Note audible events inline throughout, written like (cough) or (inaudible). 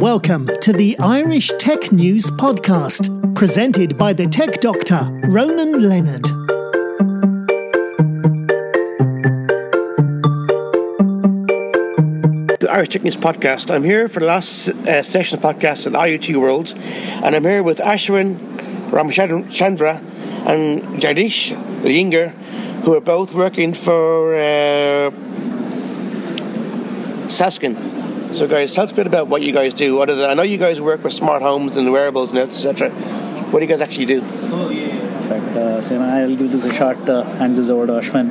Welcome to the Irish Tech News Podcast, presented by the tech doctor, Ronan Leonard. The Irish Tech News Podcast. I'm here for the last uh, session of the podcast at IoT World, and I'm here with Ashwin Ramachandra and Jagadish Iyengar, who are both working for uh, Sasken. So, guys, tell us a bit about what you guys do. Other than I know you guys work with smart homes and wearables and etc. What do you guys actually do? Oh yeah, perfect. Uh, so I'll give this a shot uh, hand this over to Ashwin.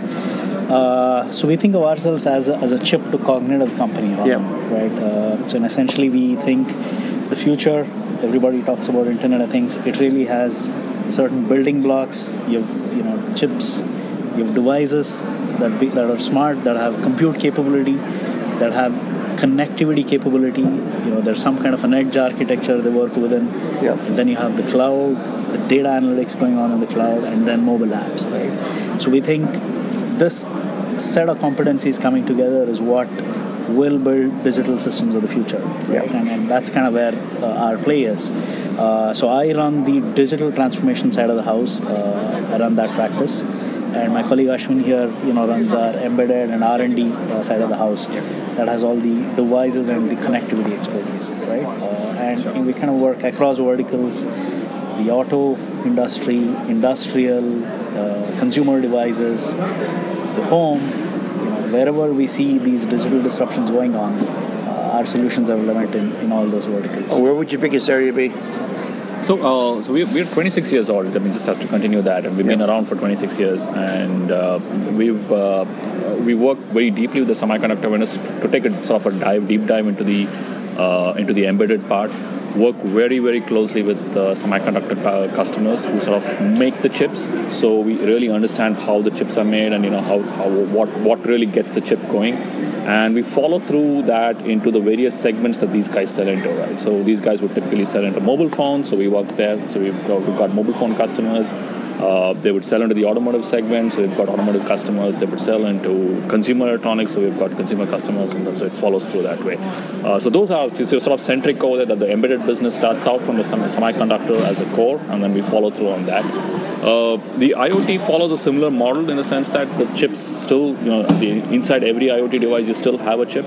Uh, so we think of ourselves as a, as a chip to cognitive company, Yeah. right? Uh, so essentially, we think the future. Everybody talks about Internet of Things. It really has certain building blocks. You have you know chips, you have devices that be, that are smart, that have compute capability, that have connectivity capability. You know, there's some kind of an edge architecture they work within. Yeah. Then you have the cloud, the data analytics going on in the cloud, and then mobile apps, right? So we think this set of competencies coming together is what will build digital systems of the future, right? And, and that's kind of where uh, our play is. Uh, so I run the digital transformation side of the house. Uh, I run that practice. And my colleague Ashwin here, you know, runs our embedded and R&D uh, side of the house. That has all the devices and the connectivity expertise, right? Uh, and we kind of work across verticals the auto industry, industrial, uh, consumer devices, the home, you know, wherever we see these digital disruptions going on, uh, our solutions are relevant in, in all those verticals. And where would your biggest area be? So, uh, so we're, we're 26 years old. I mean, just has to continue that, and we've been around for 26 years, and uh, we've uh, we work very deeply with the semiconductor vendors to take a sort of a dive, deep dive into the uh, into the embedded part. Work very very closely with semiconductor cu- customers who sort of make the chips. So we really understand how the chips are made, and you know how, how what what really gets the chip going and we follow through that into the various segments that these guys sell into, right? So these guys would typically sell into mobile phones, so we work there. So we've got, we've got mobile phone customers. Uh, they would sell into the automotive segment, so we've got automotive customers. They would sell into consumer electronics, so we've got consumer customers, and so it follows through that way. Uh, so those are so sort of centric over there that the embedded business starts out from the semiconductor as a core, and then we follow through on that. Uh, the IoT follows a similar model in the sense that the chips still, you know, the, inside every IoT device you still have a chip,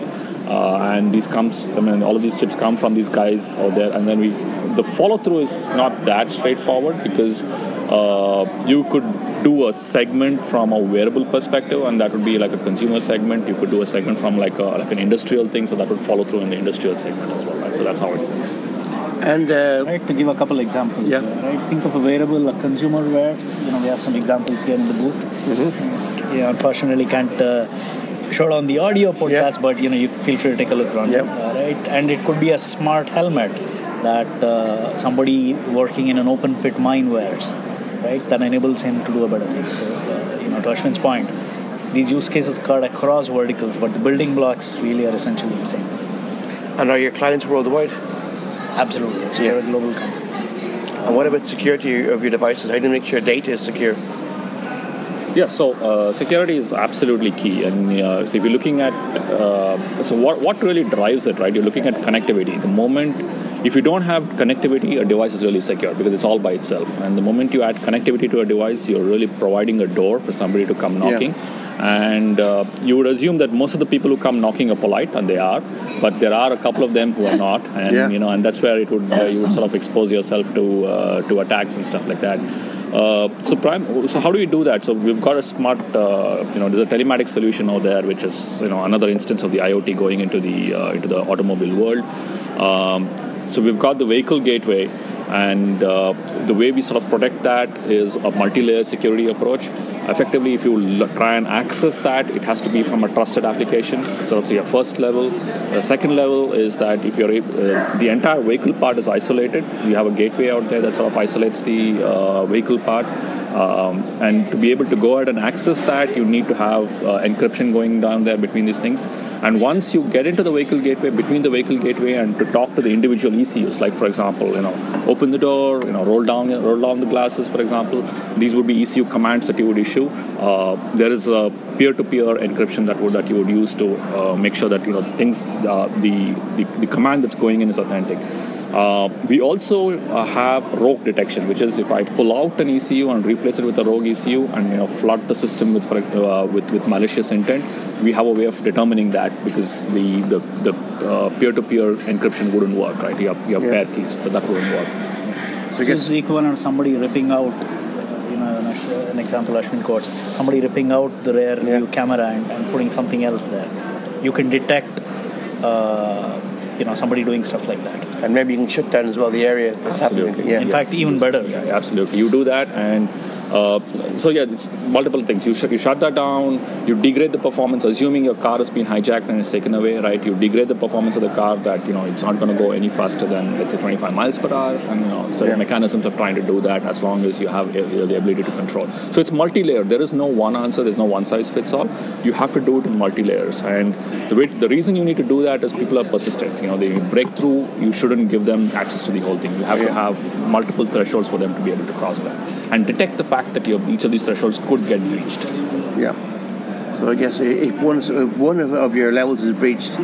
uh, and these comes, I mean, all of these chips come from these guys out there, and then we, the follow through is not that straightforward because uh, you could do a segment from a wearable perspective, and that would be like a consumer segment. You could do a segment from like a, like an industrial thing, so that would follow through in the industrial segment as well, right? So that's how it works. And uh, Right, to give a couple examples, Yeah. uh, right? Think of a wearable, a consumer wears. You know, we have some examples here in the booth. Mm-hmm. Yeah, unfortunately, can't uh, show on the audio podcast, but you know, you feel free to take a look around. Yep. Uh, right, and it could be a smart helmet that uh, somebody working in an open pit mine wears, right? That enables him to do a better thing. So, uh, you know, to Ashwin's point, these use cases cut across verticals, but the building blocks really are essentially the same. and are your clients worldwide? Absolutely. So Yeah. we're a global company. And what about security of your devices? How do you make sure data is secure? Yeah, so uh, security is absolutely key, and uh, so if you're looking at uh, so what what really drives it, right? You're looking at connectivity. The moment if you don't have connectivity, a device is really secure because it's all by itself. And the moment you add connectivity to a device, you're really providing a door for somebody to come Yeah. knocking. And uh, you would assume that most of the people who come knocking are polite, and they are, but there are a couple of them who are not, and Yeah. you know, and that's where it would uh, you would sort of expose yourself to uh, to attacks and stuff like that. Uh, so prime. So how do we do that? So we've got a smart, uh, you know, there's a telematics solution out there, which is you know another instance of the IoT going into the uh, into the automobile world. Um, so we've got the vehicle gateway, and uh, the way we sort of protect that is a multi-layer security approach. Effectively, if you try and access that, it has to be from a trusted application. So that's your first level. The second level is that if you're uh, the entire vehicle part is isolated, you have a gateway out there that sort of isolates the uh, vehicle part. Um, and to be able to go ahead and access that, you need to have uh, encryption going down there between these things. And once you get into the vehicle gateway, between the vehicle gateway and to talk to the individual ECUs, like for example, you know, open the door, you know, roll down, roll down the glasses, for example. These would be ECU commands that you would issue. Uh, there is a peer-to-peer encryption that would that you would use to uh, make sure that you know things, uh, the, the the command that's going in is authentic. Uh, we also uh, have rogue detection, which is if I pull out an ECU and replace it with a rogue ECU and you know flood the system with uh, with, with malicious intent, we have a way of determining that because the the, the uh, peer-to-peer encryption wouldn't work, right? You have, you have Yeah. pair keys, so that wouldn't work. So this is the equivalent of somebody ripping out, you know, an, an example Ashwin quotes, somebody ripping out the rear Yeah. view camera and, and putting something else there. You can detect, uh, you know, somebody doing stuff like that. And maybe you can shut down as well the area that's happening. Absolutely. Yeah. In fact, even better. Yeah, yeah, absolutely. You do that, and uh, so yeah, it's multiple things. You, sh- you shut that down. You degrade the performance, assuming your car has been hijacked and is taken away, right? You degrade the performance of the car that you know it's not going to go any faster than let's say 25 miles per hour, and you know, so Yeah. mechanisms are trying to do that as long as you have uh, the ability to control. So it's multi-layered. There is no one answer. There's no one size fits all. You have to do it in multi-layers, and the way, the reason you need to do that is people are persistent. You know, they break through. You shouldn't give them access to the whole thing. You have to have multiple thresholds for them to be able to cross that and detect the fact that your, each of these thresholds could get breached. Yeah. So I guess if one if one of, of your levels is breached,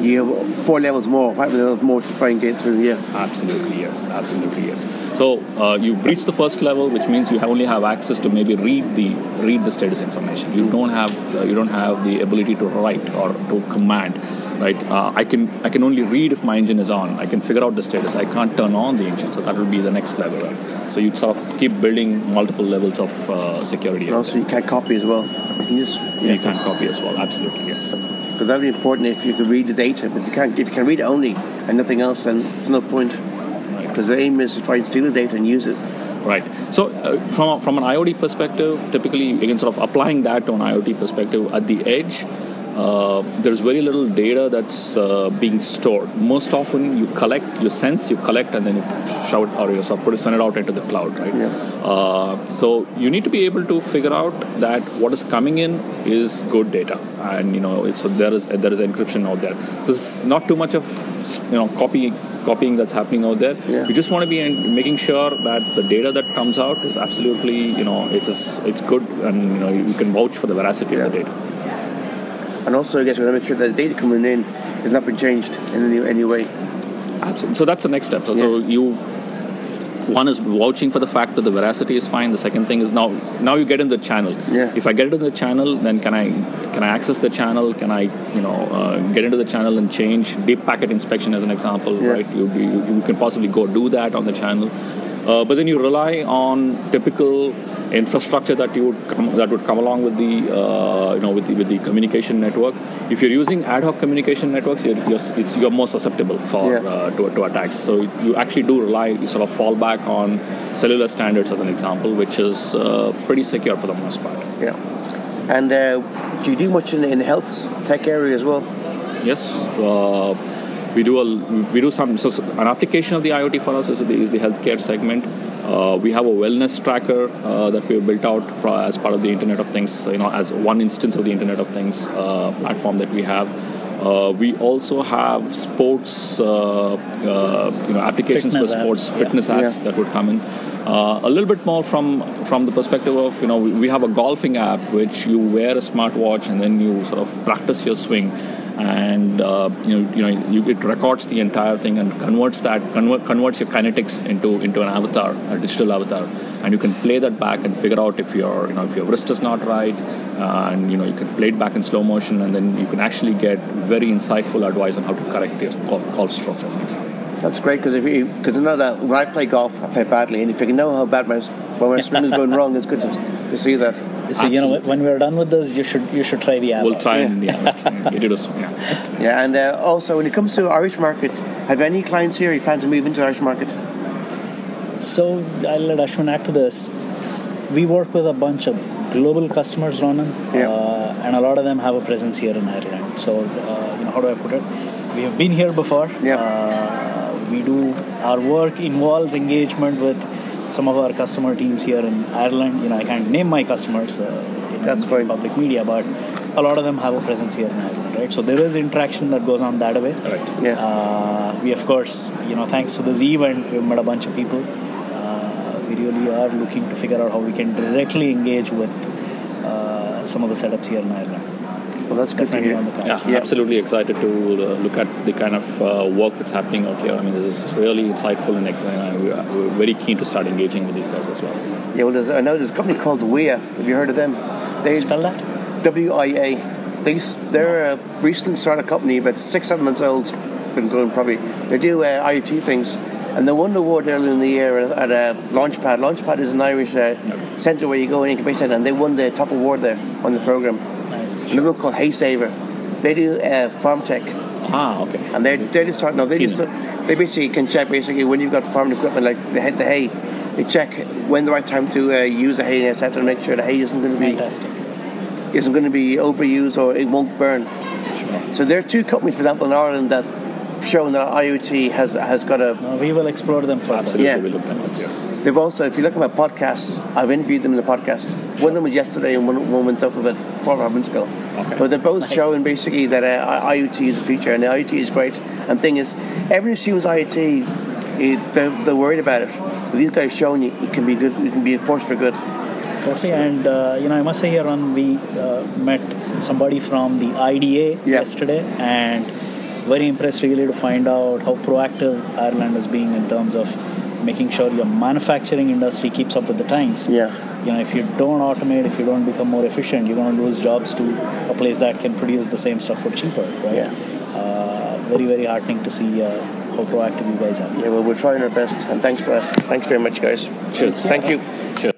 you have four levels more, five levels more to try and get through. Yeah. Absolutely, yes. Absolutely, yes. So uh, you breach the first level, which means you only have access to maybe read the read the status information. You don't have uh, you don't have the ability to write or to command. Right, uh, I can I can only read if my engine is on. I can figure out the status. I can't turn on the engine, so that will be the next level. Right? So you sort of keep building multiple levels of uh, security. And also you can't copy as well. You can just you can copy as well. Absolutely, yes. because that'd be important if you could read the data, but you can't. If you can read only and nothing else, then there's no point. Because the aim is to try and steal the data and use it. Right. So, uh, from, a- from an IoT perspective, typically, again, sort of applying that to an IoT perspective, at the edge, uh, there's very little data that's uh, being stored. Most often, you collect, you sense, you collect, and then you shout or you put it, send it out into the cloud, right? Yeah. Uh, so you need to be able to figure out that what is coming in is good data, and you know, so there is there is encryption out there. So it's not too much of you know copy copying that's happening out there. Yeah. You just want to be making sure that the data that comes out is absolutely you know it is it's good, and you know you can vouch for the veracity of the data. And also, I guess we're going to make sure that the data coming in has not been changed in any, any way. Absolutely. So that's the next step. So, so you one is vouching for the fact that the veracity is fine. The second thing is now now you get in the channel. Yeah. If I get into the channel, then can I can I access the channel? Can I you know uh, get into the channel and change deep packet inspection as an example? Yeah. Right. You, you you can possibly go do that on the channel. Uh, but then you rely on typical infrastructure that you would come, that would come along with the uh, you know with the, with the communication network. If you're using ad hoc communication networks, you're, you're, it's, you're more susceptible for Yeah. uh, to, to attacks. So you actually do rely, you sort of fall back on cellular standards as an example, which is uh, pretty secure for the most part. Yeah. And uh, do you do much in, in the health tech area as well? Yes, uh, we do a, we do some. So an application of the IoT for us is the, is the healthcare segment. Uh, we have a wellness tracker uh, that we have built out as part of the Internet of Things. You know, as one instance of the Internet of Things uh, platform that we have. Uh, we also have sports, uh, uh, you know, applications Fitness for sports apps, yeah. fitness apps Yeah. that would come in. Uh, a little bit more from from the perspective of you know we, we have a golfing app which you wear a smartwatch and then you sort of practice your swing and uh, you know you know you, it records the entire thing and converts that convert, converts your kinetics into into an avatar a digital avatar. And you can play that back and figure out if your you know if your wrist is not right uh, and you know you can play it back in slow motion and then you can actually get very insightful advice on how to correct your golf, strokes as an example That's great because if you because I know that when I play golf, I play badly, and if you can know how bad my when my swing is going wrong, it's good to, to see that. So you know, when we're done with this, you should you should try the app. we'll out. try and yeah, get it as yeah. (laughs) Yeah, and uh, also when it comes to Irish market, have any clients here? You plan to move into Irish market? So I'll let Ashwin add to this. We work with a bunch of global customers, Ronan, Yeah. uh, and a lot of them have a presence here in Ireland. So uh, you know, how do I put it? We have been here before. Yeah. Uh, we do our work involves engagement with some of our customer teams here in Ireland. You know, I can't name my customers. Uh, in That's fine. Public media, but a lot of them have a presence here in Ireland, right? So there is interaction that goes on that way. Right. Yeah. Uh, we of course, you know, thanks to this event, we've met a bunch of people. Uh, we really are looking to figure out how we can directly engage with uh, some of the setups here in Ireland. Well, that's good to hear. on the cards. Yeah, Yeah. absolutely excited to uh, look at the kind of uh, work that's happening out here. I mean, this is really insightful and exciting. and We're, we're very keen to start engaging with these guys as well. Yeah, well, there's, I know there's a company called WIA. Have you heard of them? They Spell that? WIA. They they're a recently started a company, about six seven months old. Been going probably. They do uh, IoT things, and they won the award earlier in the year at, at uh, Launchpad. Launchpad is an Irish uh, centre where you go and incubate and they won the top award there on the program. Nice. Another called Hay Saver. They do uh, farm tech, Ah, okay. and they're they're just starting. No, they just they basically can check basically when you've got farm equipment like the, hay- the hay. They check when the right time to uh, use the hay, and etc. to make sure the hay isn't going to be Fantastic. isn't going to be overused or it won't burn. Sure. So there are two companies, for example, in Ireland that shown that IoT has has got a. No, we will explore them further. Absolutely, Yeah. we look them up. Yes. They've also, if you look at my podcasts, I've interviewed them in the podcast. One of them was yesterday, and one, one went up about four or five months ago. Okay. But they're both Nice. showing basically that uh, IoT is a feature, and the IoT is great. And thing is, everyone assumes IoT, it, they're, they're worried about it. But these guys showing you it can be good, it can be a force for good. Totally, and uh, you know, I must say here on we uh, met somebody from the IDA Yeah. yesterday, and very impressed really to find out how proactive Ireland is being in terms of making sure your manufacturing industry keeps up with the times. Yeah. You know, if you don't automate, if you don't become more efficient, you're going to lose jobs to a place that can produce the same stuff for cheaper, right? Yeah. Uh, very, very heartening to see uh, how proactive you guys are. Yeah, well, we're trying our best, and thanks for that. Thanks very much, guys. Cheers. Thank you. Cheers.